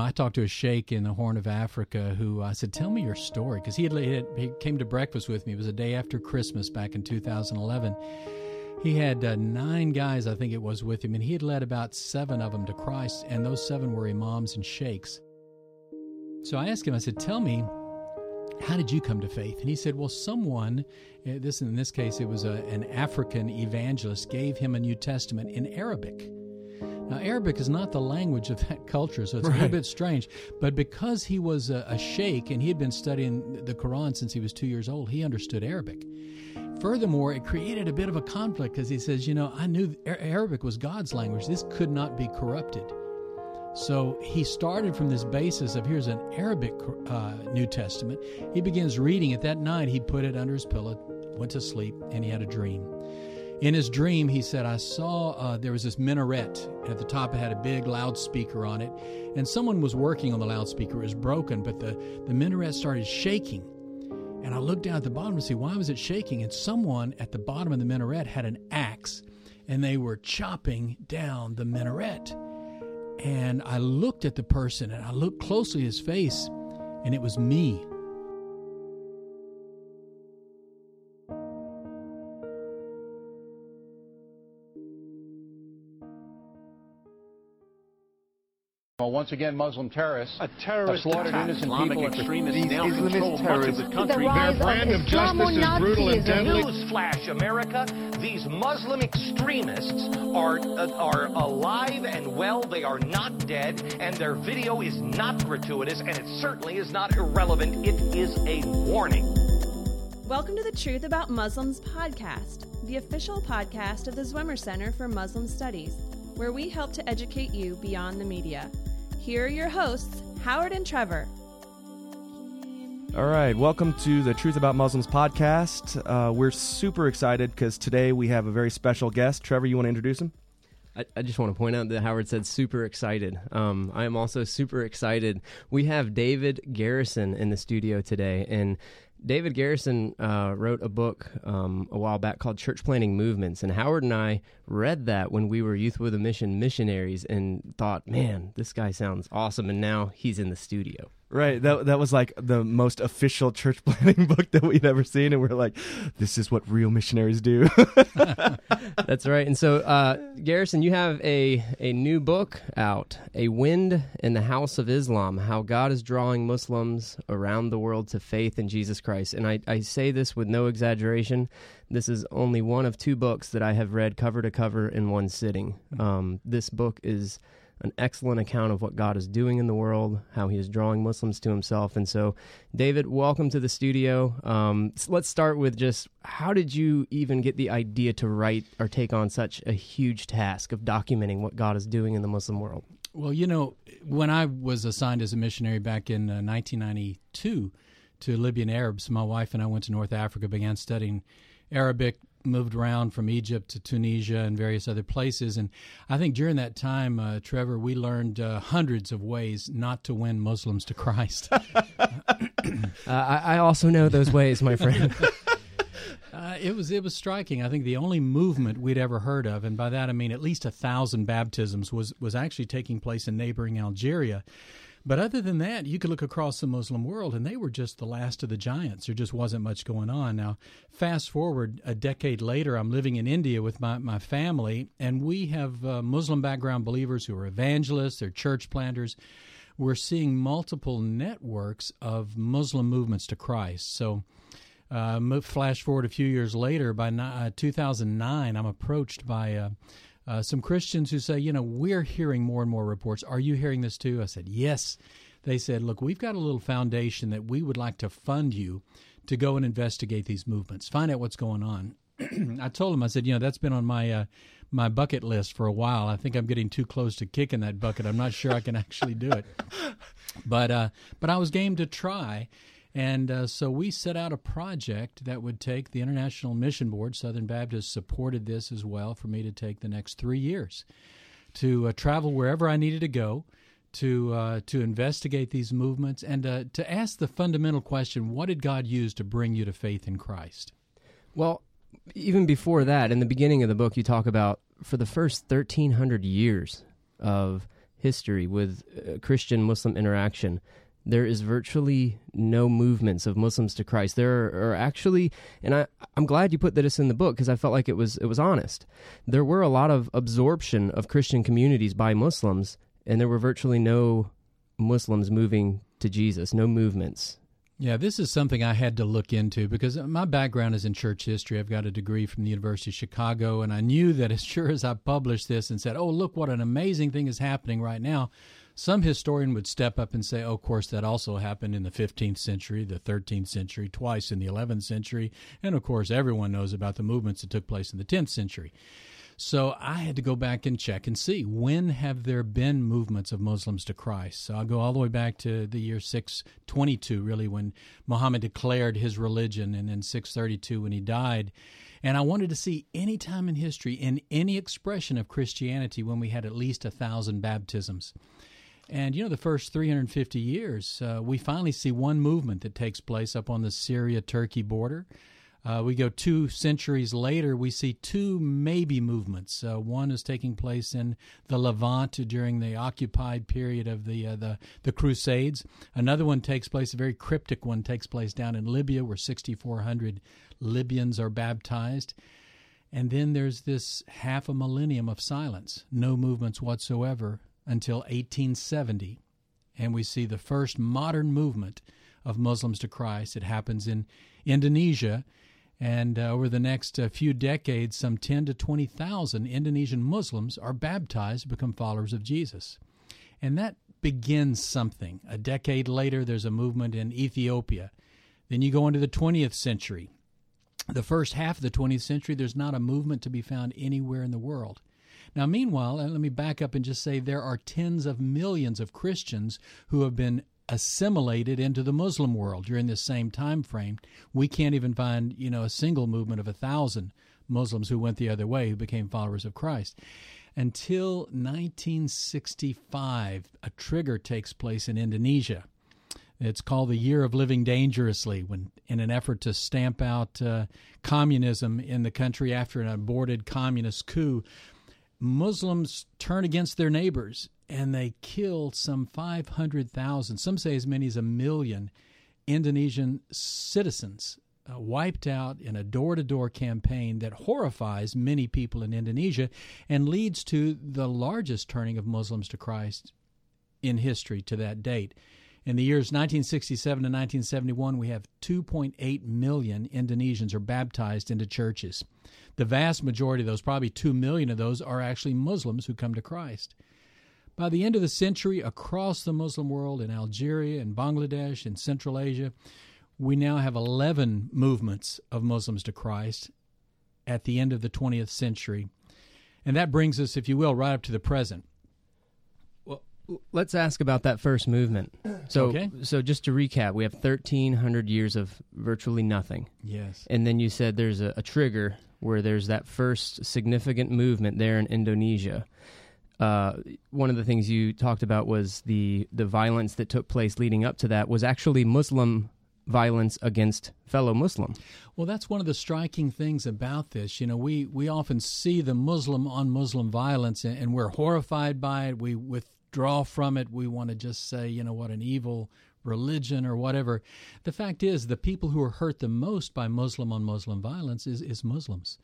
I talked to a sheikh in the Horn of Africa who I said, "Tell me your story," because he had he came to breakfast with me. It was a day after Christmas back in 2011. He had uh, nine guys, I think it was, with him, and he had led about seven of them to Christ, and those seven were imams and sheikhs. So I asked him, I said, "Tell me, how did you come to faith?" And he said, "Well, someone, uh, this in this case, it was a, an African evangelist, gave him a New Testament in Arabic." Now, Arabic is not the language of that culture, so it's right. a little bit strange. But because he was a, a sheikh and he had been studying the Quran since he was two years old, he understood Arabic. Furthermore, it created a bit of a conflict because he says, you know, I knew Arabic was God's language. This could not be corrupted. So he started from this basis of here's an Arabic uh, New Testament. He begins reading it that night. He put it under his pillow, went to sleep, and he had a dream. In his dream, he said, I saw uh, there was this minaret. At the top, it had a big loudspeaker on it, and someone was working on the loudspeaker. It was broken, but the, the minaret started shaking. And I looked down at the bottom to see why was it shaking, and someone at the bottom of the minaret had an axe, and they were chopping down the minaret. And I looked at the person, and I looked closely at his face, and it was me. Well, once again, Muslim terrorists a terrorist have slaughtered attack. innocent Islamic people. extremists now control much of the country. The Their brand of, of justice is brutal and deadly. Newsflash, America: These Muslim extremists are uh, are alive and well. They are not dead, and their video is not gratuitous, and it certainly is not irrelevant. It is a warning. Welcome to the Truth About Muslims podcast, the official podcast of the Zwemer Center for Muslim Studies, where we help to educate you beyond the media. Here are your hosts, Howard and Trevor. All right, welcome to the Truth About Muslims podcast. Uh, we're super excited because today we have a very special guest. Trevor, you want to introduce him? I, I, just want to point out that Howard said super excited. Um, I am also super excited. We have David Garrison in the studio today, and David Garrison uh, wrote a book um, a while back called Church Planting Movements, and Howard and I read that when we were Youth with a Mission missionaries and thought, man, this guy sounds awesome. And now he's in the studio. Right. That that was like the most official church planting book that we'd ever seen, and we're like, this is what real missionaries do. That's right. And so, uh, Garrison, you have a a new book out, "A Wind in the House of Islam: How God is Drawing Muslims Around the World to Faith in Jesus Christ." And I, I say this with no exaggeration. This is only one of two books that I have read cover to cover in one sitting. Um, this book is an excellent account of what God is doing in the world, how He is drawing Muslims to Himself. And so, David, welcome to the studio. Um, so let's start with just how did you even get the idea to write or take on such a huge task of documenting what God is doing in the Muslim world? Well, you know, when I was assigned as a missionary back in uh, 1992 to Libyan Arabs, my wife and I went to North Africa, began studying Arabic, moved around from Egypt to Tunisia and various other places. And I think during that time, uh, Trevor, we learned uh, hundreds of ways not to win Muslims to Christ. uh, I, I, also know those ways, my friend. Uh, it was it was striking. I think the only movement we'd ever heard of, and by that I mean at least a thousand baptisms, was was actually taking place in neighboring Algeria. But other than that, you could look across the Muslim world and they were just the last of the giants. There just wasn't much going on. Now, fast forward a decade later, I'm living in India with my, my family, and we have uh, Muslim background believers who are evangelists, they're church planters. We're seeing multiple networks of Muslim movements to Christ. So, uh, flash forward a few years later, by uh, 2009, I'm approached by uh, uh, some Christians who say, you know, we're hearing more and more reports. Are you hearing this too? I said, yes. They said, look, we've got a little foundation that we would like to fund you to go and investigate these movements, find out what's going on. I told them, I said, you know, that's been on my uh, my bucket list for a while. I think I'm getting too close to kicking that bucket. I'm not sure I can actually do it, but uh, but I was game to try. And uh, so we set out a project that would take the International Mission Board, Southern Baptist supported this as well, for me to take the next three years to uh, travel wherever I needed to go, to uh, to investigate these movements, and uh, to ask the fundamental question: What did God use to bring you to faith in Christ? Well, even before that, in the beginning of the book, you talk about for the first thirteen hundred years of history with uh, Christian Muslim interaction, there is virtually no movements of Muslims to Christ. There are, actually, and I, I'm glad you put this in the book because I felt like it was it was honest. There were a lot of absorption of Christian communities by Muslims, and there were virtually no Muslims moving to Jesus, no movements. Yeah, this is something I had to look into because my background is in church history. I've got a degree from the University of Chicago, and I knew that as sure as I published this and said, "Oh, look what an amazing thing is happening right now," some historian would step up and say, "Oh, of course, that also happened in the 15th century, the 13th century, twice in the 11th century, and of course, everyone knows about the movements that took place in the 10th century." So I had to go back and check and see when have there been movements of Muslims to Christ. So I'll go all the way back to the year 622, really, when Muhammad declared his religion, and then 632 when he died. And I wanted to see any time in history, in any expression of Christianity, when we had at least a thousand baptisms. And you know, the first 350 years, uh, we finally see one movement that takes place up on the Syria Turkey border. Uh, we go two centuries later, we see two maybe movements. Uh, one is taking place in the Levant during the occupied period of the, uh, the the Crusades. Another one takes place, a very cryptic one takes place down in Libya, where 6,400 Libyans are baptized. And then there's this half a millennium of silence, no movements whatsoever until 1870, and we see the first modern movement of Muslims to Christ. It happens in Indonesia and uh, over the next uh, few decades, some 10 to 20,000 Indonesian Muslims are baptized, become followers of Jesus. And that begins something. A decade later, there's a movement in Ethiopia. Then you go into the 20th century. The first half of the 20th century, there's not a movement to be found anywhere in the world. Now, meanwhile, let me back up and just say there are tens of millions of Christians who have been assimilated into the Muslim world during this same time frame. We can't even find, you know, a single movement of a thousand Muslims who went the other way who became followers of Christ. Until 1965, a trigger takes place in Indonesia. It's called the Year of Living Dangerously, when in an effort to stamp out uh, communism in the country after an aborted communist coup, Muslims turn against their neighbors and they kill some 500,000, some say as many as a million Indonesian citizens, uh, wiped out in a door to door campaign that horrifies many people in Indonesia and leads to the largest turning of Muslims to Christ in history to that date. In the years 1967 to 1971, we have 2.8 million Indonesians are baptized into churches. The vast majority of those, probably 2 million of those, are actually Muslims who come to Christ. By the end of the century, across the Muslim world, in Algeria, in Bangladesh, in Central Asia, we now have 11 movements of Muslims to Christ at the end of the 20th century. And that brings us, if you will, right up to the present. Well, let's ask about that first movement. So, okay. so just to recap, we have 1,300 years of virtually nothing. Yes. And then you said there's a, a trigger where there's that first significant movement there in Indonesia uh, one of the things you talked about was the the violence that took place leading up to that was actually Muslim violence against fellow Muslim. Well, that's one of the striking things about this. You know, we, we often see the Muslim on Muslim violence and, and we're horrified by it. We withdraw from it. We want to just say, you know, what an evil religion or whatever. The fact is, the people who are hurt the most by Muslim on Muslim violence is, is Muslims.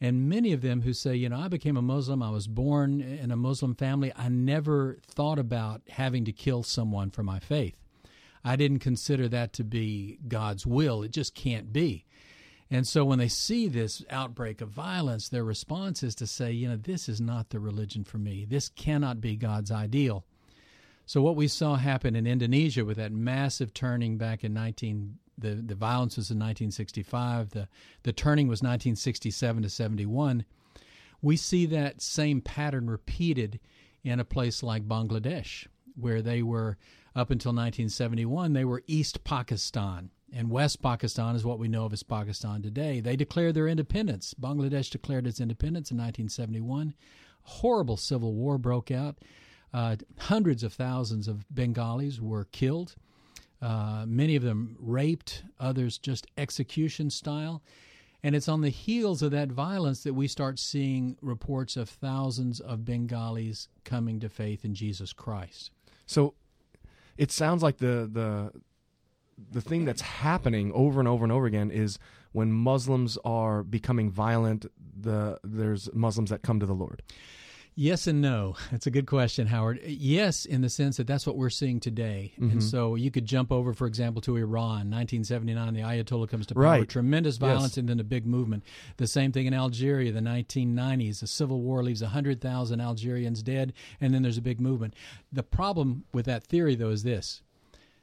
And many of them who say, you know, I became a Muslim, I was born in a Muslim family, I never thought about having to kill someone for my faith. I didn't consider that to be God's will. It just can't be. And so when they see this outbreak of violence, their response is to say, you know, this is not the religion for me. This cannot be God's ideal. So what we saw happen in Indonesia with that massive turning back in 19 the the violence was in 1965. The the turning was 1967 to 71. We see that same pattern repeated in a place like Bangladesh, where they were up until 1971 they were East Pakistan. And West Pakistan is what we know of as Pakistan today. They declared their independence. Bangladesh declared its independence in 1971. Horrible civil war broke out. Uh, hundreds of thousands of Bengalis were killed. Uh, many of them raped, others just execution style. And it's on the heels of that violence that we start seeing reports of thousands of Bengalis coming to faith in Jesus Christ. So it sounds like the the the thing that's happening over and over and over again is when Muslims are becoming violent, the there's Muslims that come to the Lord. Yes and no. That's a good question, Howard. Yes, in the sense that that's what we're seeing today. Mm-hmm. And so you could jump over, for example, to Iran, 1979, the Ayatollah comes to power, right. tremendous violence, yes. and then a big movement. The same thing in Algeria, the 1990s. The civil war leaves 100,000 Algerians dead, and then there's a big movement. The problem with that theory, though, is this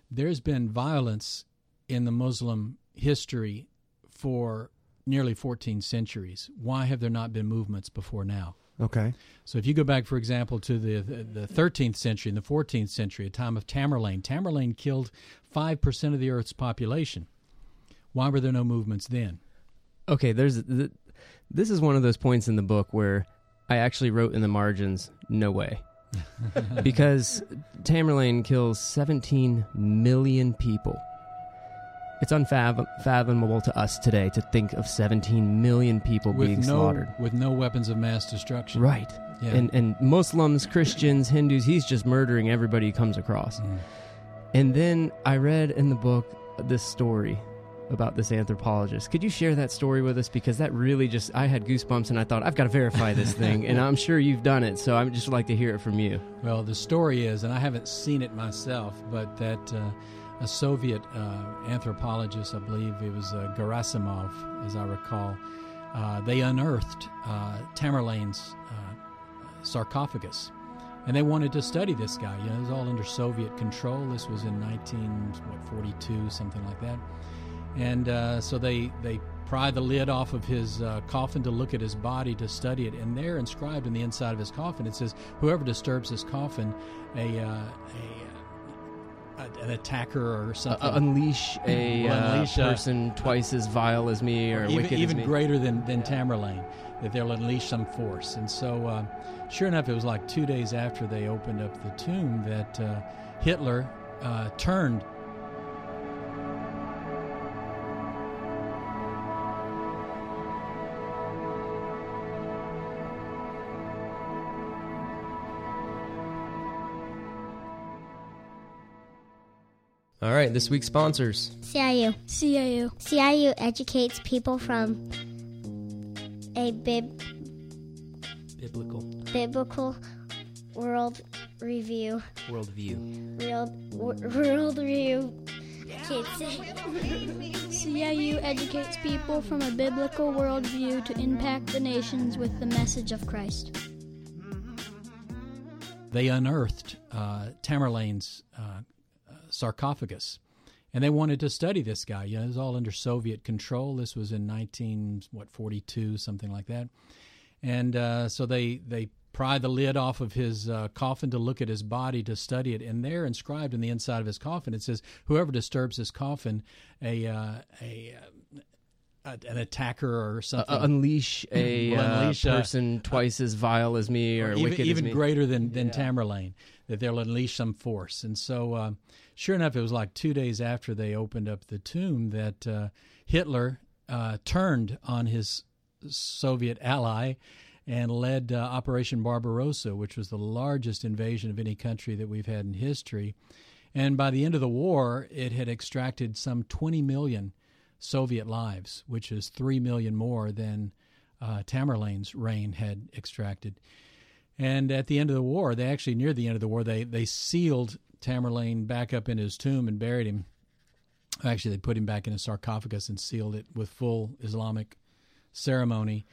there's been violence in the Muslim history for nearly 14 centuries. Why have there not been movements before now? Okay. So if you go back, for example, to the the 13th century and the 14th century, a time of Tamerlane, Tamerlane killed five percent of the Earth's population. Why were there no movements then? Okay, there's this is one of those points in the book where I actually wrote in the margins, "No way," because Tamerlane kills 17 million people it's unfathomable to us today to think of 17 million people with being no, slaughtered. With no weapons of mass destruction. Right. Yeah. And, and Muslims, Christians, Hindus, he's just murdering everybody he comes across. Mm. And then I read in the book this story about this anthropologist. Could you share that story with us? Because that really just, I had goosebumps and I thought, I've got to verify this thing. and I'm sure you've done it. So I'd just like to hear it from you. Well, the story is, and I haven't seen it myself, but that. Uh, a Soviet uh, anthropologist, I believe it was uh, as I recall, uh, they unearthed uh, Tamerlane's uh, sarcophagus. And they wanted to study this guy. You know, it was all under Soviet control. This was in 1942, something like that. And uh, so they, they pry the lid off of his coffin to look at his body to study it. And there, inscribed in the inside of his coffin, it says, "Whoever disturbs this coffin, a, a an attacker or something. Uh, unleash a unleash person twice as vile as me or, or even, wicked even as me. greater than, than Tamerlane, that they'll unleash some force. And so, uh, sure enough, it was like two days after they opened up the tomb that uh, Hitler uh, turned All right, this week's sponsors. CIU. CIU. CIU educates people from a bib biblical biblical world review. Worldview. World world review. CIU educates people from a biblical worldview to impact the nations with the message of Christ. They unearthed uh, Tamerlane's uh, sarcophagus. And they wanted to study this guy. You know, it was all under Soviet control. This was in 19, what, 42, something like that. And uh, so they, they pry the lid off of his uh, coffin to look at his body to study it. And there, inscribed in the inside of his coffin, it says, "Whoever disturbs his coffin, a uh, a, uh, an attacker or something, unleash a unleash person twice as vile as me or, or even, wicked even as me. greater than than yeah. Tamerlane." That they'll unleash some force, and so uh, sure enough, it was like two days after they opened up the tomb that uh, Hitler uh, turned on his Soviet ally and led uh, Operation Barbarossa, which was the largest invasion of any country that we've had in history. And by the end of the war, it had extracted some 20 million Soviet lives, which is 3 million more than uh, Tamerlane's reign had extracted. And at the end of the war, they actually, near the end of the war, they, they sealed Tamerlane back up in his tomb and buried him. Actually, they put him back in a sarcophagus and sealed it with full Islamic ceremony.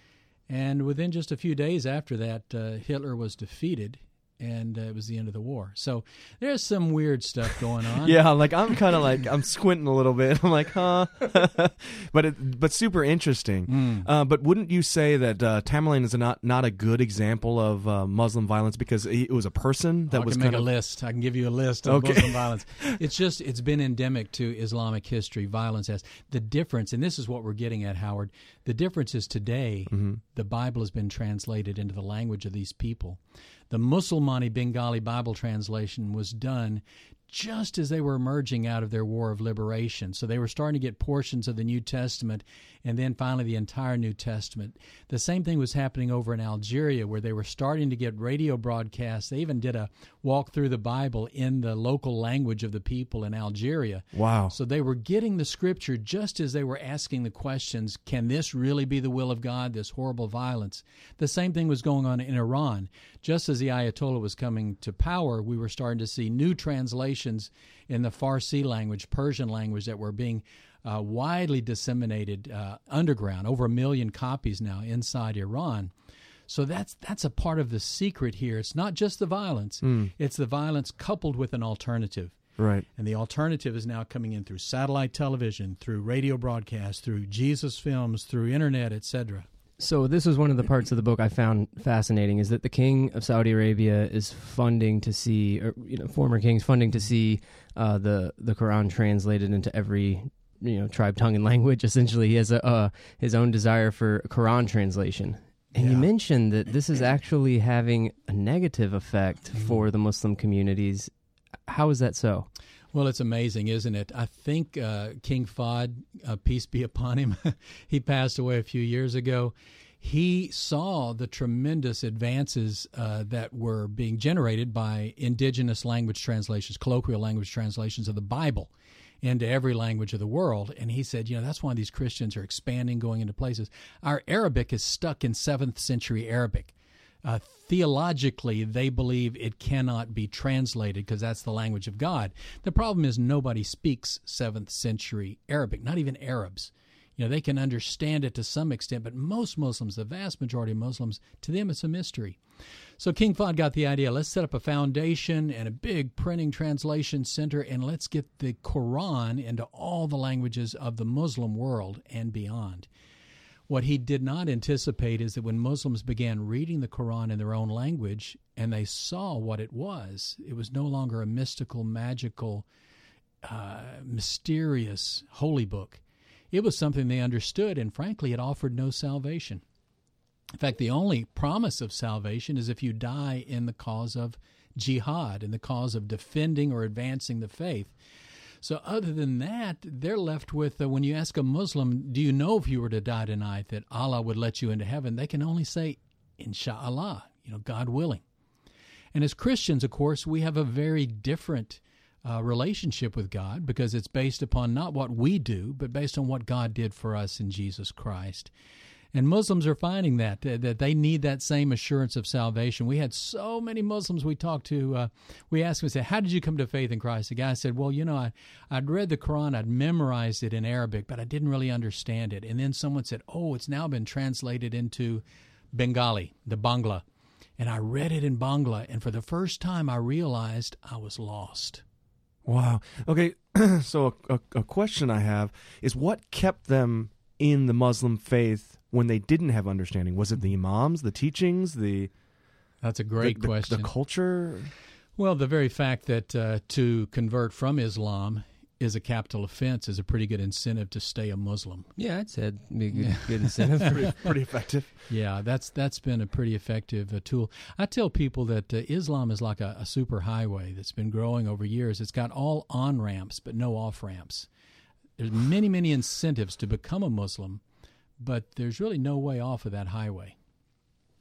And within just a few days after that, uh, Hitler was defeated and uh, it was the end of the war. So there's some weird stuff going on. yeah, like I'm kind of like I'm squinting a little bit. I'm like, huh, but it, but super interesting. Mm. Uh, but wouldn't you say that uh, Tamerlane is not not a good example of uh, Muslim violence because it was a person that oh, was I can make of... a list. I can give you a list of okay. Muslim violence. It's just it's been endemic to Islamic history. Violence has the difference, and this is what we're getting at, Howard. The difference is today mm-hmm. the Bible has been translated into the language of these people. The Musulmani Bengali Bible translation was done just as they were emerging out of their war of liberation. So they were starting to get portions of the New Testament and then finally the entire New Testament. The same thing was happening over in Algeria where they were starting to get radio broadcasts. They even did a walk through the Bible in the local language of the people in Algeria. Wow. So they were getting the scripture just as they were asking the questions can this really be the will of God, this horrible violence? The same thing was going on in Iran. Just as the Ayatollah was coming to power, we were starting to see new translations in the Farsi language, Persian language, that were being uh, widely disseminated uh, underground, over a million copies now inside Iran. So that's that's a part of the secret here. It's not just the violence; Mm. it's the violence coupled with an alternative. Right. And the alternative is now coming in through satellite television, through radio broadcasts, through Jesus films, through internet, etc. So this was one of the parts of the book I found fascinating is that the king of Saudi Arabia is funding to see, or you know, former kings funding to see uh, the the Quran translated into every you know tribe, tongue, and language. Essentially, he has a uh, his own desire for Quran translation. And you mentioned that this is actually having a negative effect Mm-hmm. for the Muslim communities. How is that so? Well, it's amazing, isn't it? I think uh, King Fahd, uh, peace be upon him, he passed away a few years ago. He saw the tremendous advances uh, that were being generated by indigenous language translations, colloquial language translations of the Bible into every language of the world. And he said, you know, that's why these Christians are expanding, going into places. Our Arabic is stuck in seventh century Arabic. Uh, theologically, they believe it cannot be translated because that's the language of God. The problem is nobody speaks seventh century Arabic, not even Arabs. You know, they can understand it to some extent, but most Muslims, the vast majority of Muslims, to them it's a mystery. So King Fahd got the idea let's set up a foundation and a big printing translation center, and let's get the Quran into all the languages of the Muslim world and beyond. What he did not anticipate is that when Muslims began reading the Quran in their own language and they saw what it was, it was no longer a mystical, magical, uh, mysterious holy book. It was something they understood, and frankly, it offered no salvation. In fact, the only promise of salvation is if you die in the cause of jihad, in the cause of defending or advancing the faith. So, other than that, they're left with uh, when you ask a Muslim, Do you know if you were to die tonight that Allah would let you into heaven? They can only say, Inshallah, you know, God willing. And as Christians, of course, we have a very different uh, relationship with God because it's based upon not what we do, but based on what God did for us in Jesus Christ. And Muslims are finding that that they need that same assurance of salvation. We had so many Muslims we talked to. Uh, we asked them, said, "How did you come to faith in Christ?" The guy said, "Well, you know, I I'd read the Quran, I'd memorized it in Arabic, but I didn't really understand it." And then someone said, "Oh, it's now been translated into Bengali, the Bangla." And I read it in Bangla, and for the first time, I realized I was lost. Wow. Okay. so a, a, a question I have is what kept them in the Muslim faith when they didn't have understanding? Was it the imams, the teachings, the That's a great the, the- question. the culture? Well, the very fact that uh, to convert from Islam is a capital offense is a pretty good incentive to stay a Muslim. Yeah, I'd say it'd a good, good incentive. pretty, pretty effective. Yeah, that's that's been a pretty effective uh, tool. I tell people that uh, Islam is like a, a super highway that's been growing over years. It's got all on ramps but no off ramps. There's many many incentives to become a Muslim, but there's really no way off of that highway.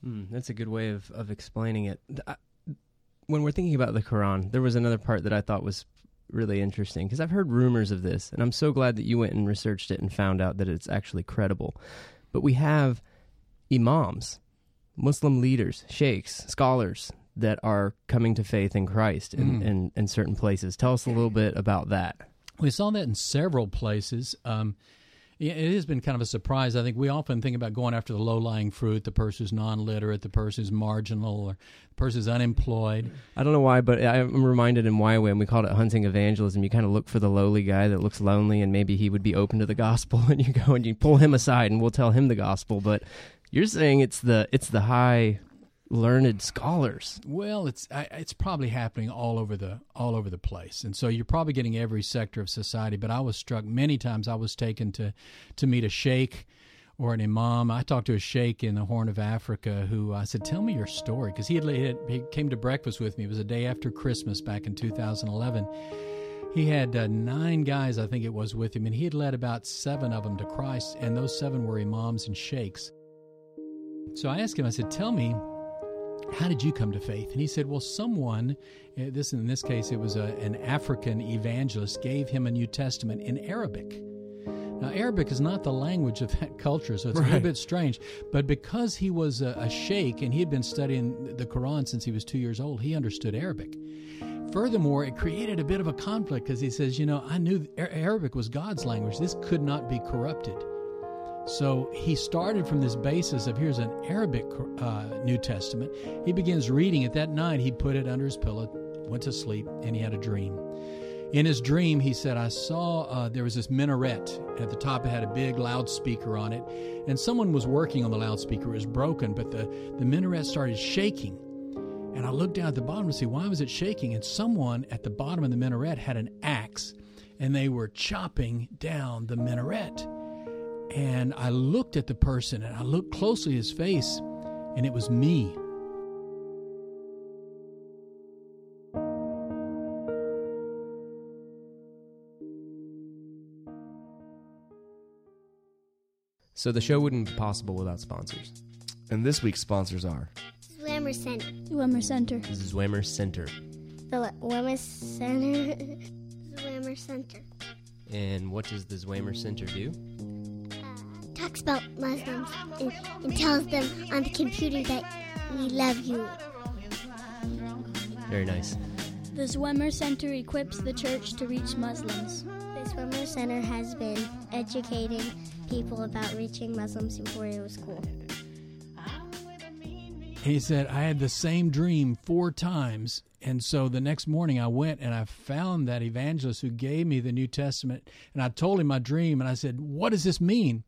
Hmm, that's a good way of, of explaining it. I- when we're thinking about the Quran, there was another part that I thought was really interesting because I've heard rumors of this, and I'm so glad that you went and researched it and found out that it's actually credible. But we have imams, Muslim leaders, sheikhs, scholars that are coming to faith in Christ in, Mm. in, in certain places. Tell us a little bit about that. We saw that in several places. Um, it has been kind of a surprise. I think we often think about going after the low lying fruit, the person who's non literate, the person who's marginal, or the person who's unemployed. I don't know why, but I'm reminded in YWAM we called it hunting evangelism. You kind of look for the lowly guy that looks lonely, and maybe he would be open to the gospel, and you go and you pull him aside, and we'll tell him the gospel. But you're saying it's the it's the high learned scholars. Well, it's I, it's probably happening all over the all over the place, and so you're probably getting every sector of society. But I was struck many times. I was taken to to meet a sheikh or an imam. I talked to a sheikh in the Horn of Africa who I said, "Tell me your story," because he had he came to breakfast with me. It was a day after Christmas back in 2011. He had uh, nine guys, I think it was, with him, and he had led about seven of them to Christ, and those seven were imams and sheikhs. So I asked him, I said, "Tell me." How did you come to faith? And he said, "Well, someone, uh, this in this case, it was a, an African evangelist, gave him a New Testament in Arabic." Now, Arabic is not the language of that culture, so it's right. a little bit strange. But because he was a, a sheikh and he had been studying the Quran since he was two years old, he understood Arabic. Furthermore, it created a bit of a conflict because he says, you know, I knew Arabic was God's language. This could not be corrupted. So he started from this basis of here's an Arabic uh, New Testament. He begins reading it that night. He put it under his pillow, went to sleep, and he had a dream. In his dream, he said, I saw uh, there was this minaret. At the top, it had a big loudspeaker on it, and someone was working on the loudspeaker. It was broken, but the, the minaret started shaking. And I looked down at the bottom to see why was it shaking, and someone at the bottom of the minaret had an axe, and they were chopping down the minaret. And I looked at the person, and I looked closely at his face, and it was me. So the show wouldn't be possible without sponsors. And this week's sponsors are Zwemer Center. Zwemer Center. Zwemer Center. The Zwemer Center. Zwemer Center. And what does the Zwemer Center do? Talks about Muslims and, and tells them on the computer that we love you. Very nice. The Zwemer Center equips the church to reach Muslims. The Zwemer Center has been educating people about reaching Muslims before it was cool. He said, I had the same dream four times. And so the next morning I went and I found that evangelist who gave me the New Testament. And I told him my dream. And I said, What does this mean?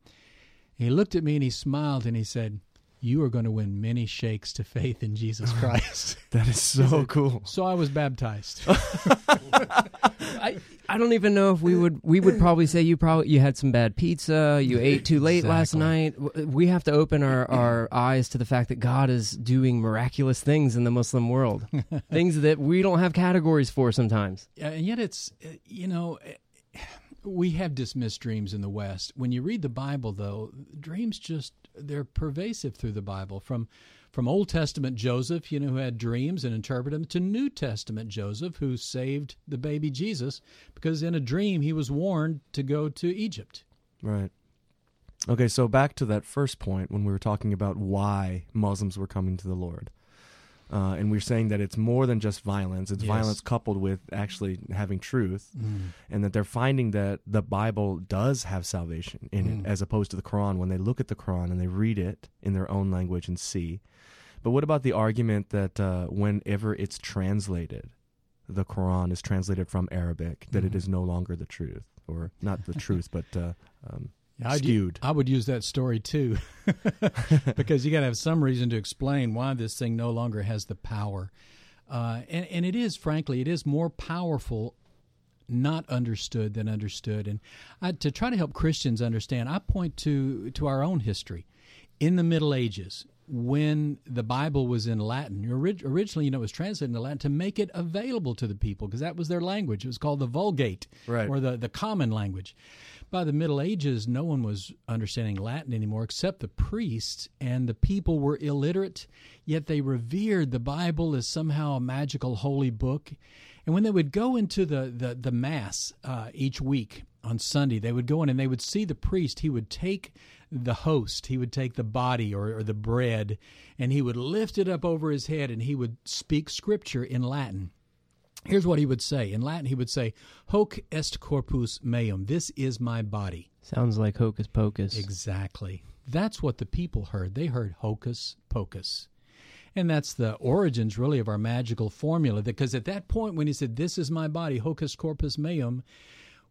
He looked at me and he smiled and he said, you are going to win many sheikhs to faith in Jesus Christ. that is so cool. So I was baptized. I, I don't even know if we would we would probably say you probably you had some bad pizza, you ate too late exactly. last night. We have to open our, our eyes to the fact that God is doing miraculous things in the Muslim world. things that we don't have categories for sometimes. Yeah, and yet it's eh, you know eh, we have dismissed dreams in the West. When you read the Bible, though, dreams just they're pervasive through the Bible. From from Old Testament Joseph, you know, who had dreams and interpreted them, to New Testament Joseph, who saved the baby Jesus because in a dream he was warned to go to Egypt. Right. Okay, so back to that first point when we were talking about why Muslims were coming to the Lord. Uh, and we're saying that it's more than just violence. It's yes. violence coupled with actually having truth, mm. and that they're finding that the Bible does have salvation in mm. it, as opposed to the Quran. When they look at the Quran and they read it in their own language and see. But what about the argument that uh, whenever it's translated, the Quran is translated from Arabic, that mm. it is no longer the truth, or not the truth, but uh, um, yeah, skewed. I would use that story too, because you got to have some reason to explain why this thing no longer has the power. Uh, and, and it is, frankly, it is more powerful not understood than understood. And I, to try to help Christians understand, I point to to our own history. In the Middle Ages, when the Bible was in Latin, originally, you know, it was translated into Latin to make it available to the people because that was their language. It was called the Vulgate, right. or the the common language by the Middle Ages, no one was understanding Latin anymore except the priests, and the people were illiterate, yet they revered the Bible as somehow a magical holy book. And when they would go into the, the, the Mass uh, each week on Sunday, they would go in and they would see the priest. He would take the host, he would take the body or, or the bread, and he would lift it up over his head and he would speak scripture in Latin. Here's what he would say. In Latin, he would say, Hoc est corpus meum. This is my body. Sounds like hocus pocus. Exactly. That's what the people heard. They heard hocus pocus. And that's the origins, really, of our magical formula. Because at that point, when he said, This is my body, hocus corpus meum,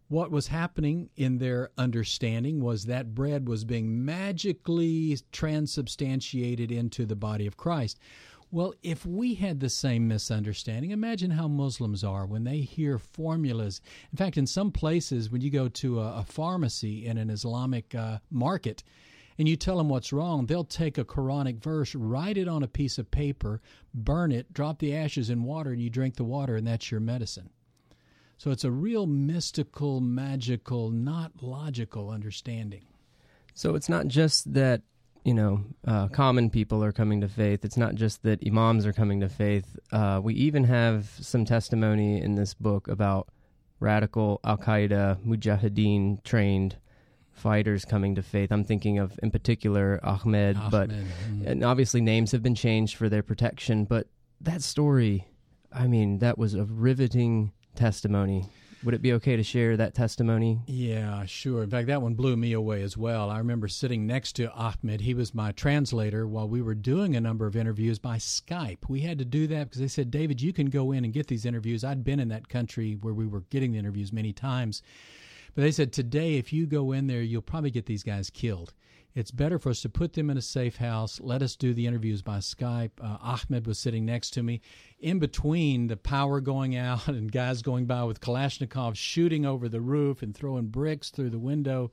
what was happening in their understanding was that bread was being magically transubstantiated into the body of Christ. Well, if we had the same misunderstanding, imagine how Muslims are when they hear formulas. In fact, in some places, when you go to a, a pharmacy in an Islamic uh, market, and you tell them what's wrong, they'll take a Quranic verse, write it on a piece of paper, burn it, drop the ashes in water, and you drink the water, and that's your medicine. So it's a real mystical, magical, not logical understanding. So it's not just that you know uh, common people are coming to faith. It's not just that imams are coming to faith. Uh, we even have some testimony in this book about radical Al Qaeda Mujahideen trained fighters coming to faith. I'm thinking of, in particular, Ahmed, Ahmed but mm. and obviously names have been changed for their protection. But that story, I mean, that was a riveting testimony. Would it be okay to share that testimony? Yeah, sure. In fact, that one blew me away as well. I remember sitting next to Ahmed. He was my translator while we were doing a number of interviews by Skype. We had to do that because they said, David, you can go in and get these interviews. I'd been in that country where we were getting the interviews many times. But they said, today, if you go in there, you'll probably get these guys killed. It's better for us to put them in a safe house. Let us do the interviews by Skype. Uh, Ahmed was sitting next to me. In between the power going out and guys going by with Kalashnikovs shooting over the roof and throwing bricks through the window,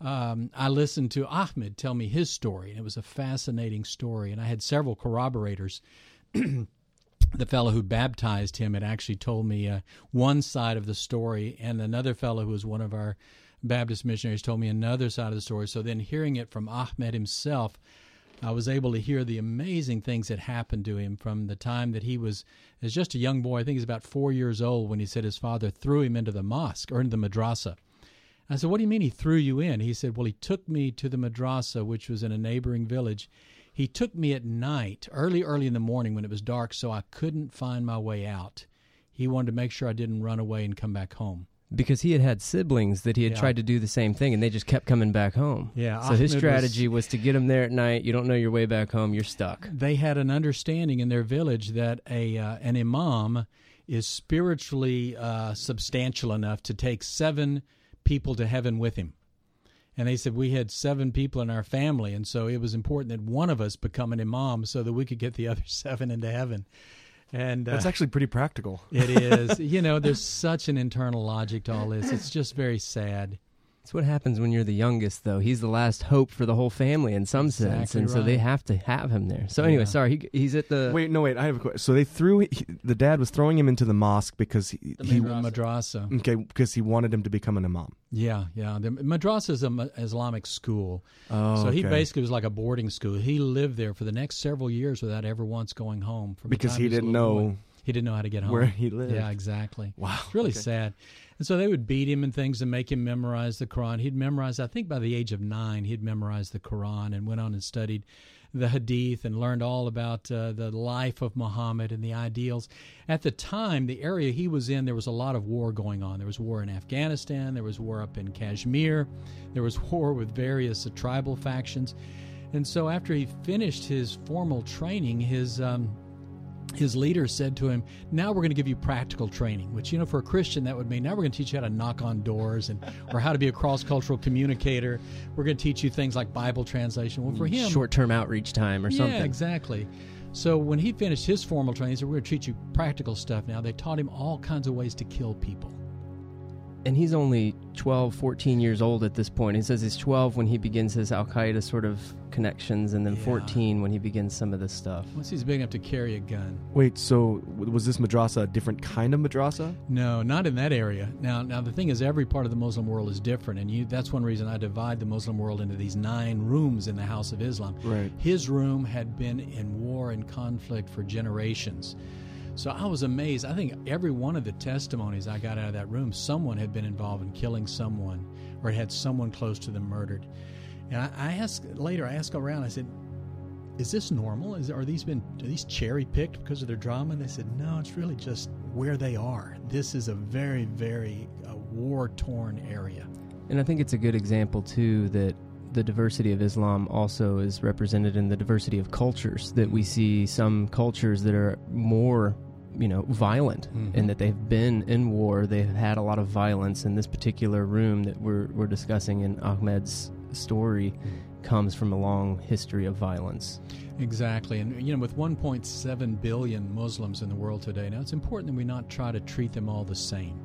um, I listened to Ahmed tell me his story. And it was a fascinating story. And I had several corroborators. the fellow who baptized him had actually told me uh, one side of the story, and another fellow who was one of our Baptist missionaries told me another side of the story. So then, hearing it from Ahmed himself, I was able to hear the amazing things that happened to him from the time that he was as just a young boy. I think he's about four years old when he said his father threw him into the mosque or into the madrasa. I said, "What do you mean he threw you in?" He said, "Well, he took me to the madrasa, which was in a neighboring village." He took me at night, early, early in the morning when it was dark, so I couldn't find my way out. He wanted to make sure I didn't run away and come back home. Because he had had siblings that he had Yeah. tried to do the same thing, and they just kept coming back home. Yeah, So his Ahmed strategy was, to get them there at night. You don't know your way back home. You're stuck. They had an understanding in their village that a uh, an imam is spiritually uh, substantial enough to take seven people to heaven with him. And they said we had seven people in our family, and so it was important that one of us become an imam so that we could get the other seven into heaven. And uh, That's actually pretty practical. it is. You know, there's such an internal logic to all this. It's just very sad. That's what happens when you're the youngest, though. He's the last hope for the whole family in some sense, Exactly and so they have to have him there. So anyway, Yeah. sorry, he, he's at the. Wait, no, wait. I have a question. So they threw he, the dad was throwing him into the mosque because he, The he madrasa. okay because he wanted him to become an imam. Yeah, yeah. The madrasa is an Islamic school. Oh, So he okay. basically was like a boarding school. He lived there for the next several years without ever once going home. From Because he didn't know. boy. He didn't know how to get home. where he lived. Yeah, exactly. Wow, It's really okay. sad. And so they would beat him and things and make him memorize the Quran. He'd memorize, I think by the age of nine, he'd memorized the Quran and went on and studied the Hadith and learned all about uh, the life of Muhammad and the ideals. At the time, the area he was in, there was a lot of war going on. There was war in Afghanistan, there was war up in Kashmir, there was war with various uh, tribal factions. And so after he finished his formal training, his um, his leader said to him, "Now we're going to give you practical training." Which you know, for a Christian, that would mean now we're going to teach you how to knock on doors and or how to be a cross-cultural communicator. We're going to teach you things like Bible translation. Well, for mm, him, short-term outreach time or something. yeah, exactly. So when he finished his formal training, he said, "We're going to teach you practical stuff." Now they taught him all kinds of ways to kill people. And he's only 12, 14 years old at this point. He says he's 12 when he begins his Al Qaeda sort of connections, and then Yeah. 14 when he begins some of this stuff. Once he's big enough to carry a gun. Wait, so was this madrasa a different kind of madrasa? No, not in that area. Now, now the thing is, every part of the Muslim world is different, and you, that's one reason I divide the Muslim world into these nine rooms in the House of Islam. Right. His room had been in war and conflict for generations. So I was amazed. I think every one of the testimonies I got out of that room, someone had been involved in killing someone or had someone close to them murdered. And I, I asked later, I asked around, I said, is this normal? Is, are these been are these cherry picked because of their drama? And they said, no, it's really just where they are. This is a very, very uh, war torn area. And I think it's a good example, too, that the diversity of Islam also is represented in the diversity of cultures. That we see some cultures that are more, you know, violent, Mhm. and that they've been in war. They've had a lot of violence. In this particular room that we're we're discussing in Ahmed's story, comes from a long history of violence. Exactly. And, you know, with 1.7 billion Muslims in the world today, now it's important that we not try to treat them all the same.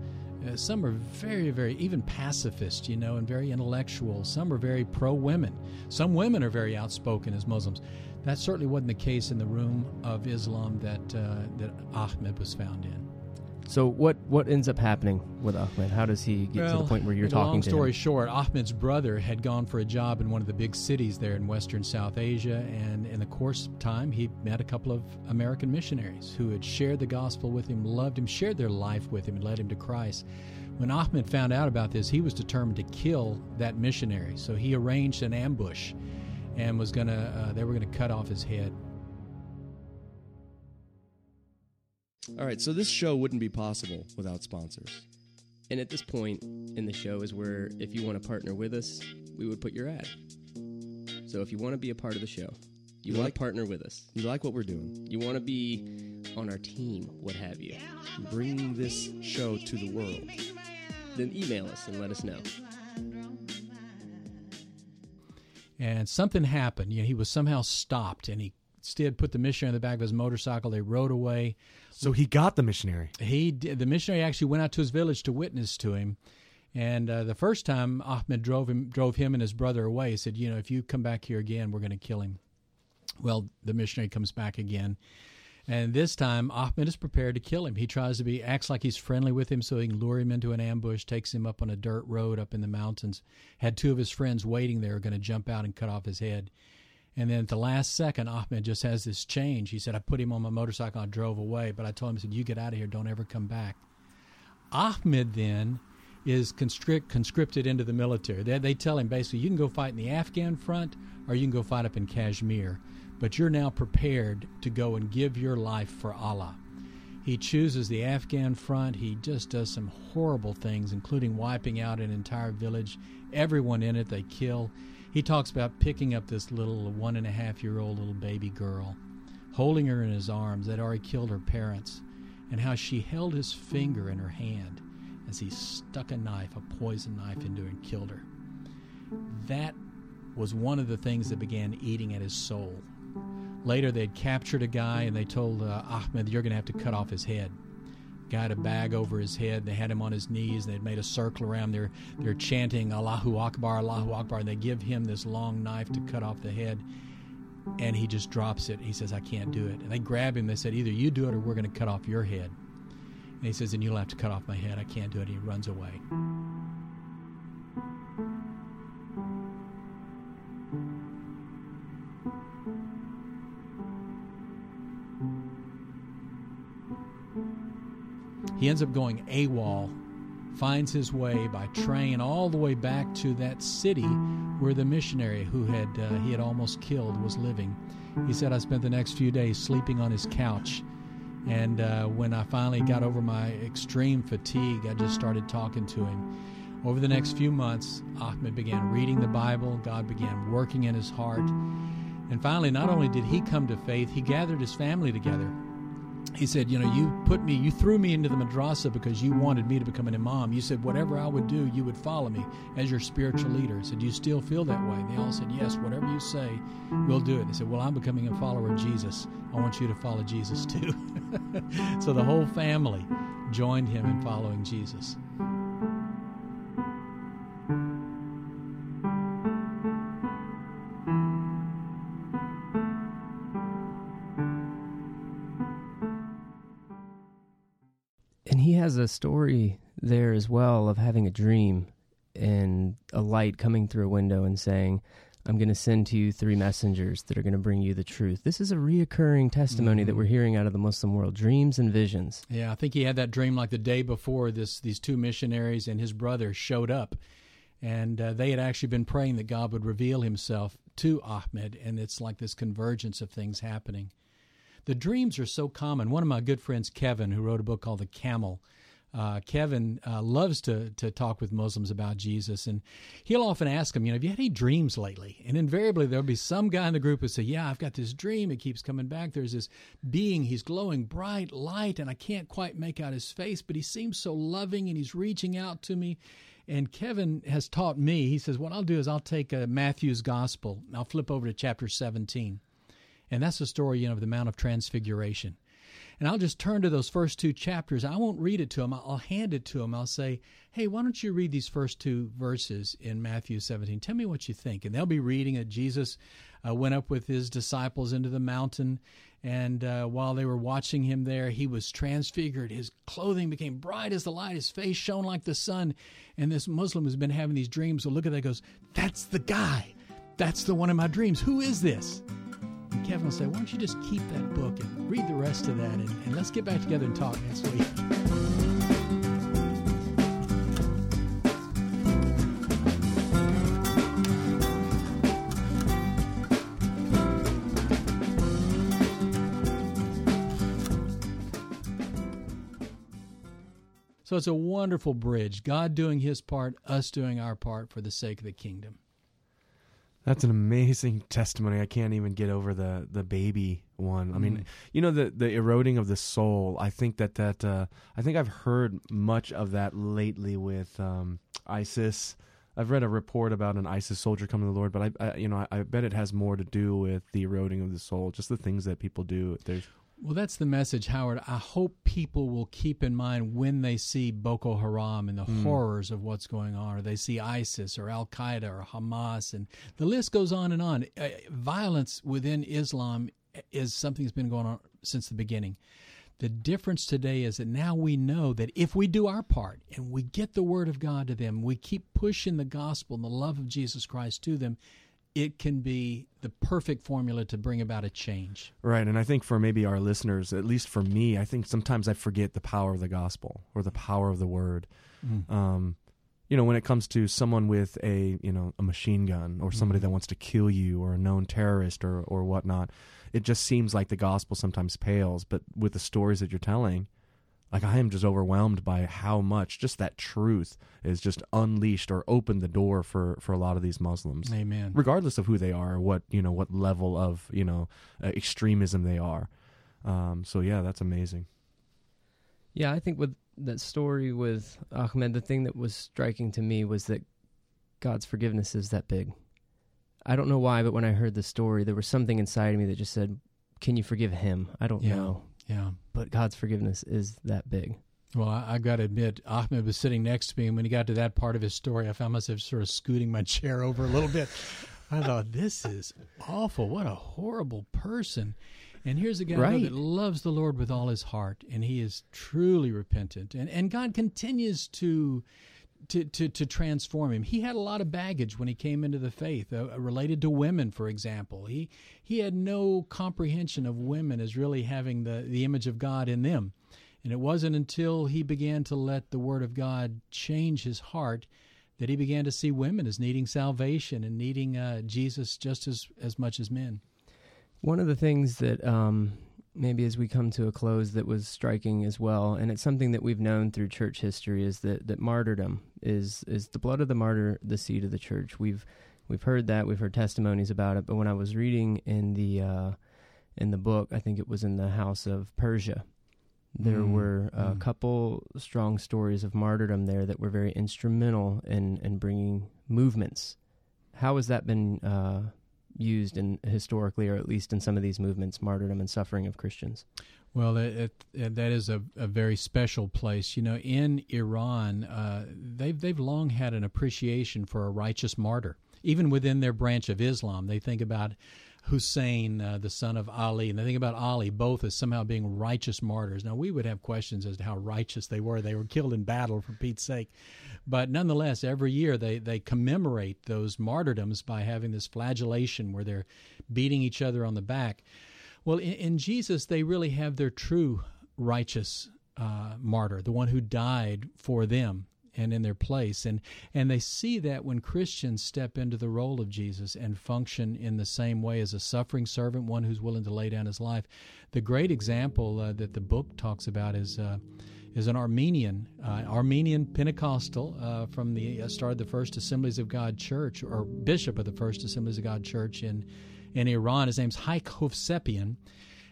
Uh, some are very, very, even pacifist, you know, and very intellectual. Some are very pro women. Some women are very outspoken as Muslims. That certainly wasn't the case in the room of Islam that, uh, that Ahmed was found in. So what what ends up happening with Ahmed? How does he get well, to the point where you're talking long to story him? short, Ahmed's brother had gone for a job in one of the big cities there in western South Asia, and in the course of time, he met a couple of American missionaries who had shared the gospel with him, loved him, shared their life with him, and led him to Christ. When Ahmed found out about this, he was determined to kill that missionary. So he arranged an ambush, and was gonna uh, they were gonna cut off his head. All right, so this show wouldn't be possible without sponsors. And at this point in the show is where if you want to partner with us, we would put your ad. So if you want to be a part of the show, you, want like- to partner with us, You like what we're doing? you want to be on our team, what have you, Bring this show to the world. then email us and let us know. and something happened. You know, he was somehow stopped, and he instead put the missionary on the back of his motorcycle. They rode away. So he got the missionary. He did, the missionary actually went out to his village to witness to him. And uh, the first time Ahmed drove him, drove him and his brother away. He said, "You know, if you come back here again, we're going to kill him." Well, the missionary comes back again, and this time Ahmed is prepared to kill him. He tries to be acts like he's friendly with him, so he can lure him into an ambush. Takes him up on a dirt road up in the mountains. Had two of his friends waiting there, going to jump out and cut off his head. And then at the last second, Ahmed just has this change. He said, I put him on my motorcycle, I drove away, but I told him, I said, You get out of here, don't ever come back. Ahmed then is conscripted into the military. They, they tell him basically, You can go fight in the Afghan front or you can go fight up in Kashmir, but you're now prepared to go and give your life for Allah. He chooses the Afghan front. He just does some horrible things, including wiping out an entire village. Everyone in it, they kill. He talks about picking up this little one and a half year old little baby girl, holding her in his arms that already killed her parents, and how she held his finger in her hand as he stuck a knife, a poison knife, into her and killed her. That was one of the things that began eating at his soul. Later, they'd captured a guy and they told uh, Ahmed, You're going to have to cut off his head. Guy had a bag over his head. They had him on his knees. They'd made a circle around. They're, they're chanting Allahu Akbar, Allahu Akbar. And they give him this long knife to cut off the head. And he just drops it. He says, I can't do it. And they grab him. They said, Either you do it or we're going to cut off your head. And he says, And you'll have to cut off my head. I can't do it. And he runs away. He ends up going AWOL, finds his way by train all the way back to that city where the missionary who had uh, he had almost killed was living. He said, "I spent the next few days sleeping on his couch, and uh, when I finally got over my extreme fatigue, I just started talking to him." Over the next few months, Ahmed began reading the Bible. God began working in his heart. And finally, not only did he come to faith, he gathered his family together he said, You know, you put me, you threw me into the madrasa because you wanted me to become an imam. You said, Whatever I would do, you would follow me as your spiritual leader. I said, Do you still feel that way? And they all said, Yes, whatever you say, we'll do it. They said, Well, I'm becoming a follower of Jesus. I want you to follow Jesus too. so the whole family joined him in following Jesus. Has a story there as well of having a dream and a light coming through a window and saying, I'm going to send to you three messengers that are going to bring you the truth. This is a reoccurring testimony that we're hearing out of the Muslim world dreams and visions. Yeah, I think he had that dream like the day before this these two missionaries and his brother showed up. And uh, they had actually been praying that God would reveal himself to Ahmed, and it's like this convergence of things happening. The dreams are so common. One of my good friends, Kevin, who wrote a book called The Camel, uh, Kevin uh, loves to to talk with Muslims about Jesus, and he'll often ask them, you know, have you had any dreams lately? And invariably there'll be some guy in the group who say, yeah, I've got this dream. It keeps coming back. There's this being. He's glowing bright light, and I can't quite make out his face, but he seems so loving, and he's reaching out to me. And Kevin has taught me. He says, what I'll do is I'll take uh, Matthew's Gospel. I'll flip over to chapter 17, and that's the story, you know, of the Mount of Transfiguration. And I'll just turn to those first two chapters. I won't read it to them. I'll hand it to them. I'll say, hey, why don't you read these first two verses in Matthew 17? Tell me what you think. And they'll be reading it. Jesus uh, went up with his disciples into the mountain. And uh, while they were watching him there, he was transfigured. His clothing became bright as the light. His face shone like the sun. And this Muslim has been having these dreams. So look at that, goes, That's the guy. That's the one in my dreams. Who is this? Kevin will say, Why don't you just keep that book and read the rest of that? And, and let's get back together and talk next week. So it's a wonderful bridge. God doing his part, us doing our part for the sake of the kingdom. That's an amazing testimony. I can't even get over the the baby one. I mean, mm. you know the the eroding of the soul. I think that that uh, I think I've heard much of that lately with um, ISIS. I've read a report about an ISIS soldier coming to the Lord, but I, I you know I, I, bet it has more to do with the eroding of the soul, just the things that people do. There's well, that's the message, Howard. I hope people will keep in mind when they see Boko Haram and the mm. horrors of what's going on, or they see ISIS or Al Qaeda or Hamas, and the list goes on and on. Uh, violence within Islam is something that's been going on since the beginning. The difference today is that now we know that if we do our part and we get the word of God to them, we keep pushing the gospel and the love of Jesus Christ to them, it can be the perfect formula to bring about a change. Right. And I think for maybe our listeners, at least for me, I think sometimes I forget the power of the gospel or the power of the word. Mm. Um, you know, when it comes to someone with a, you know, a machine gun or somebody mm. that wants to kill you or a known terrorist or, or whatnot, it just seems like the gospel sometimes pales. But with the stories that you're telling, like I am just overwhelmed by how much just that truth is just unleashed or opened the door for for a lot of these Muslims. Amen. Regardless of who they are, what you know, what level of you know uh, extremism they are. Um, so yeah, that's amazing. Yeah, I think with that story with Ahmed, the thing that was striking to me was that God's forgiveness is that big. I don't know why, but when I heard the story, there was something inside of me that just said, "Can you forgive him?" I don't yeah. know. Yeah. But God's forgiveness is that big. Well, I, I got to admit, Ahmed was sitting next to me, and when he got to that part of his story, I found myself sort of scooting my chair over a little bit. I thought, this is awful. What a horrible person. And here's a guy right. that loves the Lord with all his heart, and he is truly repentant. And, and God continues to to, to, to transform him. He had a lot of baggage when he came into the faith, uh, related to women, for example. He he had no comprehension of women as really having the, the image of God in them. And it wasn't until he began to let the Word of God change his heart that he began to see women as needing salvation and needing uh, Jesus just as, as much as men. One of the things that um, maybe as we come to a close that was striking as well, and it's something that we've known through church history is that, that martyrdom is is the blood of the martyr the seed of the church. We've we've heard that, we've heard testimonies about it, but when I was reading in the uh, in the book, I think it was in the house of Persia, there mm, were a mm. couple strong stories of martyrdom there that were very instrumental in in bringing movements. How has that been uh, used in historically, or at least in some of these movements, martyrdom and suffering of Christians? Well, it, it, that is a, a, very special place. You know, in Iran, uh, they've they've long had an appreciation for a righteous martyr. Even within their branch of Islam, they think about Hussein, uh, the son of Ali, and they think about Ali both as somehow being righteous martyrs. Now, we would have questions as to how righteous they were. They were killed in battle, for Pete's sake. But nonetheless, every year they, they commemorate those martyrdoms by having this flagellation where they're beating each other on the back. Well, in, in Jesus, they really have their true righteous uh, martyr, the one who died for them and in their place. And and they see that when Christians step into the role of Jesus and function in the same way as a suffering servant, one who's willing to lay down his life. The great example uh, that the book talks about is. Uh, is an Armenian, uh, Armenian Pentecostal uh, from the uh, start of the First Assemblies of God Church, or bishop of the First Assemblies of God Church in in Iran. His name's Haik Hovsepian,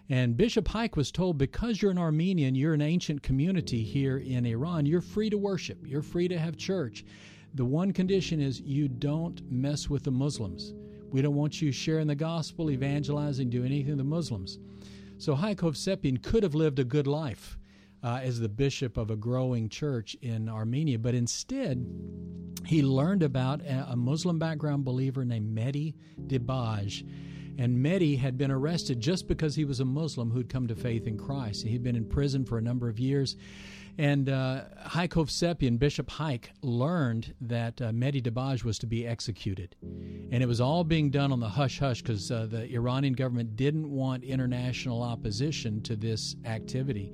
and Bishop Haik was told because you're an Armenian, you're an ancient community here in Iran, you're free to worship, you're free to have church. The one condition is you don't mess with the Muslims. We don't want you sharing the gospel, evangelizing, doing anything to the Muslims. So Haik Hovsepian could have lived a good life uh, as the bishop of a growing church in Armenia, but instead he learned about a, Muslim background believer named Mehdi Dibaj. And Mehdi had been arrested just because he was a Muslim who'd come to faith in Christ. He'd been in prison for a number of years. And uh, Hovsepian, Bishop Haik, learned that uh, Mehdi Dibaj was to be executed. And it was all being done on the hush hush because uh, the Iranian government didn't want international opposition to this activity.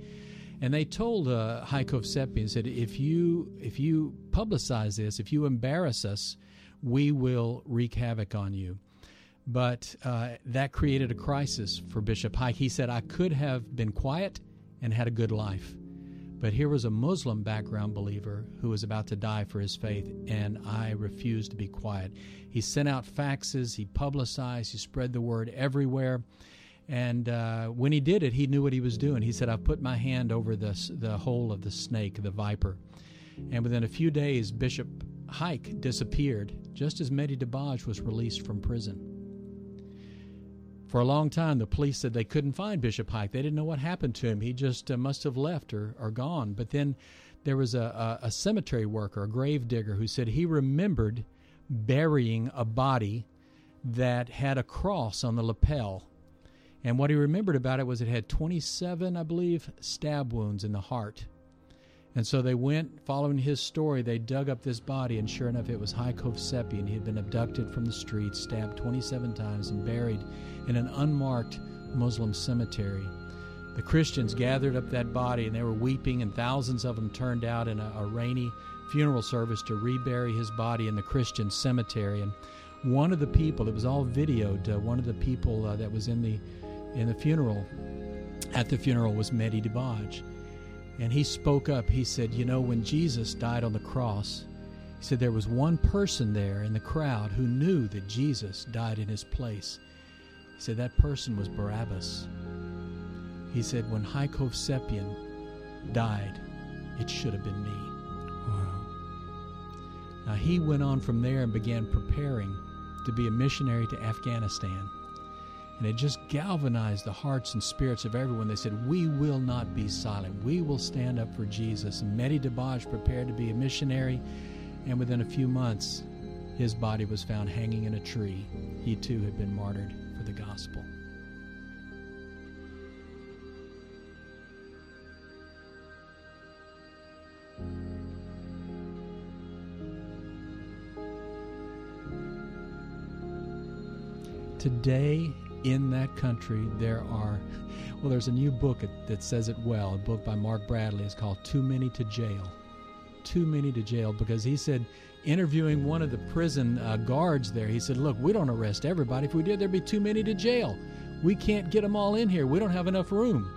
And they told uh, Haik Hovsepian, said, if you, if you publicize this, if you embarrass us, we will wreak havoc on you. But uh, that created a crisis for Bishop Haik. He said, I could have been quiet and had a good life. But here was a Muslim background believer who was about to die for his faith, and I refused to be quiet. He sent out faxes, he publicized, he spread the word everywhere. And uh, when he did it, he knew what he was doing. He said, I've put my hand over the, the hole of the snake, the viper. And within a few days, Bishop Haik disappeared, just as Mehdi Dibaj was released from prison. For a long time, the police said they couldn't find Bishop Haik. They didn't know what happened to him. He just uh, must have left or, or gone. But then there was a, a, a cemetery worker, a grave digger, who said he remembered burying a body that had a cross on the lapel and what he remembered about it was it had 27, I believe, stab wounds in the heart. And so they went, following his story, they dug up this body, and sure enough, it was Haik and He had been abducted from the streets, stabbed 27 times, and buried in an unmarked Muslim cemetery. The Christians gathered up that body, and they were weeping, and thousands of them turned out in a, a rainy funeral service to rebury his body in the Christian cemetery. And one of the people, it was all videoed, uh, one of the people uh, that was in the in the funeral, at the funeral, was Mehdi Dibaj. And he spoke up. He said, You know, when Jesus died on the cross, he said there was one person there in the crowd who knew that Jesus died in his place. He said that person was Barabbas. He said, When Haik Hovsepian died, it should have been me. Wow. Now he went on from there and began preparing to be a missionary to Afghanistan. And it just galvanized the hearts and spirits of everyone. They said, We will not be silent. We will stand up for Jesus. And Mehdi Dibaj prepared to be a missionary. And within a few months, his body was found hanging in a tree. He too had been martyred for the gospel. Today in that country there are well there's a new book that says it well a book by mark bradley. It's called too many to jail. Too many to jail because he said interviewing one of the prison uh, guards there he said look we don't arrest everybody. If we did there'd be too many to jail. We can't get them all in here. We don't have enough room.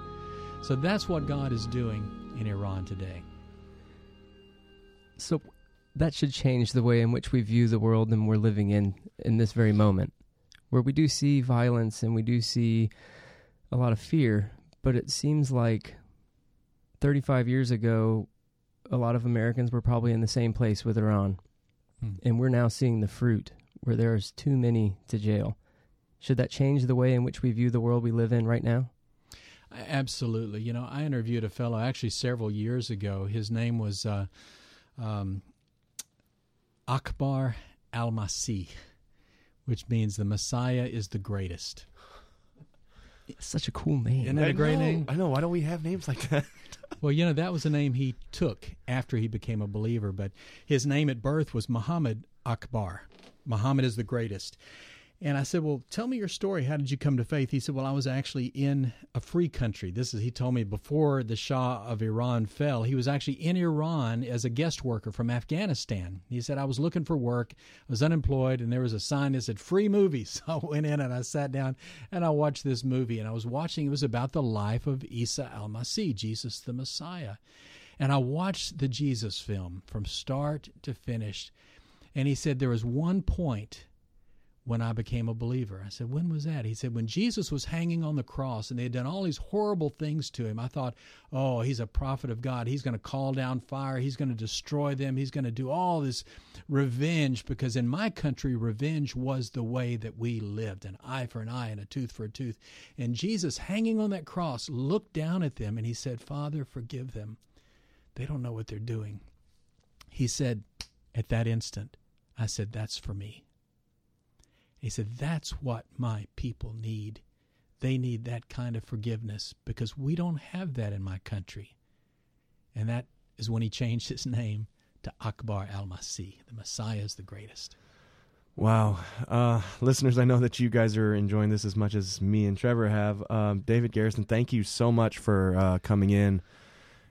So that's what god is doing in iran today. So that should change the way in which we view the world and we're living in in this very moment where we do see violence and we do see a lot of fear, but it seems like 35 years ago, a lot of Americans were probably in the same place with Iran. Hmm. And we're now seeing the fruit where there's too many to jail. Should that change the way in which we view the world we live in right now? Absolutely. You know, I interviewed a fellow actually several years ago. His name was uh, um, Akbar Al Masih which means the Messiah is the greatest. It's such a cool name. Isn't that I a great know, name? I know. Why don't we have names like that? well, you know, that was a name he took after he became a believer, but his name at birth was Muhammad Akbar. Muhammad is the greatest. And I said, Well, tell me your story. How did you come to faith? He said, Well, I was actually in a free country. This is, he told me before the Shah of Iran fell, he was actually in Iran as a guest worker from Afghanistan. He said, I was looking for work, I was unemployed, and there was a sign that said free movies. I went in and I sat down and I watched this movie. And I was watching, it was about the life of Isa al Masih, Jesus the Messiah. And I watched the Jesus film from start to finish. And he said, There was one point when I became a believer. I said, When was that? He said, When Jesus was hanging on the cross and they had done all these horrible things to him. I thought, Oh, he's a prophet of God. He's going to call down fire. He's going to destroy them. He's going to do all this revenge because in my country, revenge was the way that we lived an eye for an eye and a tooth for a tooth. And Jesus, hanging on that cross, looked down at them and he said, Father, forgive them. They don't know what they're doing. He said, At that instant, I said, That's for me. He said, That's what my people need. They need that kind of forgiveness because we don't have that in my country. And that is when he changed his name to Akbar al Masih. The Messiah is the greatest. Wow. Uh, listeners, I know that you guys are enjoying this as much as me and Trevor have. Um, David Garrison, thank you so much for uh, coming in.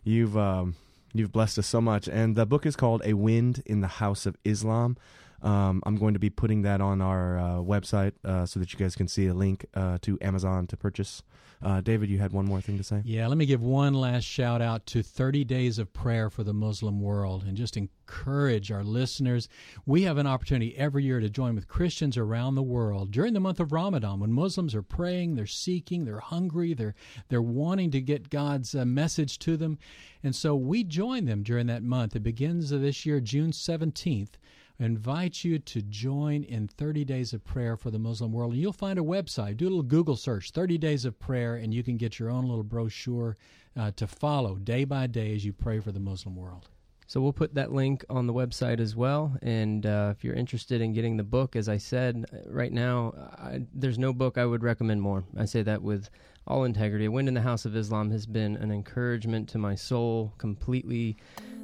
You've um, you've blessed us so much. And the book is called A Wind in the House of Islam. Um, I'm going to be putting that on our uh, website uh, so that you guys can see a link uh, to Amazon to purchase. Uh, David, you had one more thing to say? Yeah, let me give one last shout out to 30 Days of Prayer for the Muslim World and just encourage our listeners. We have an opportunity every year to join with Christians around the world during the month of Ramadan when Muslims are praying, they're seeking, they're hungry, they're, they're wanting to get God's uh, message to them. And so we join them during that month. It begins this year, June 17th invite you to join in 30 Days of Prayer for the Muslim World. And you'll find a website. Do a little Google search, 30 Days of Prayer, and you can get your own little brochure uh, to follow day by day as you pray for the Muslim world. So we'll put that link on the website as well. And uh, if you're interested in getting the book, as I said, uh, right now, I, there's no book I would recommend more. I say that with all integrity. A Wind in the House of Islam has been an encouragement to my soul, completely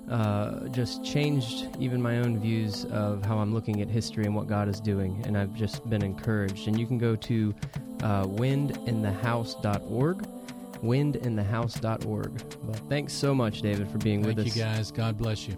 uh, just changed even my own views of how I'm looking at history and what God is doing. And I've just been encouraged. And you can go to uh, windinthehouse.org. Windinthehouse.org. But thanks so much, David, for being Thank with us. Thank you, guys. God bless you.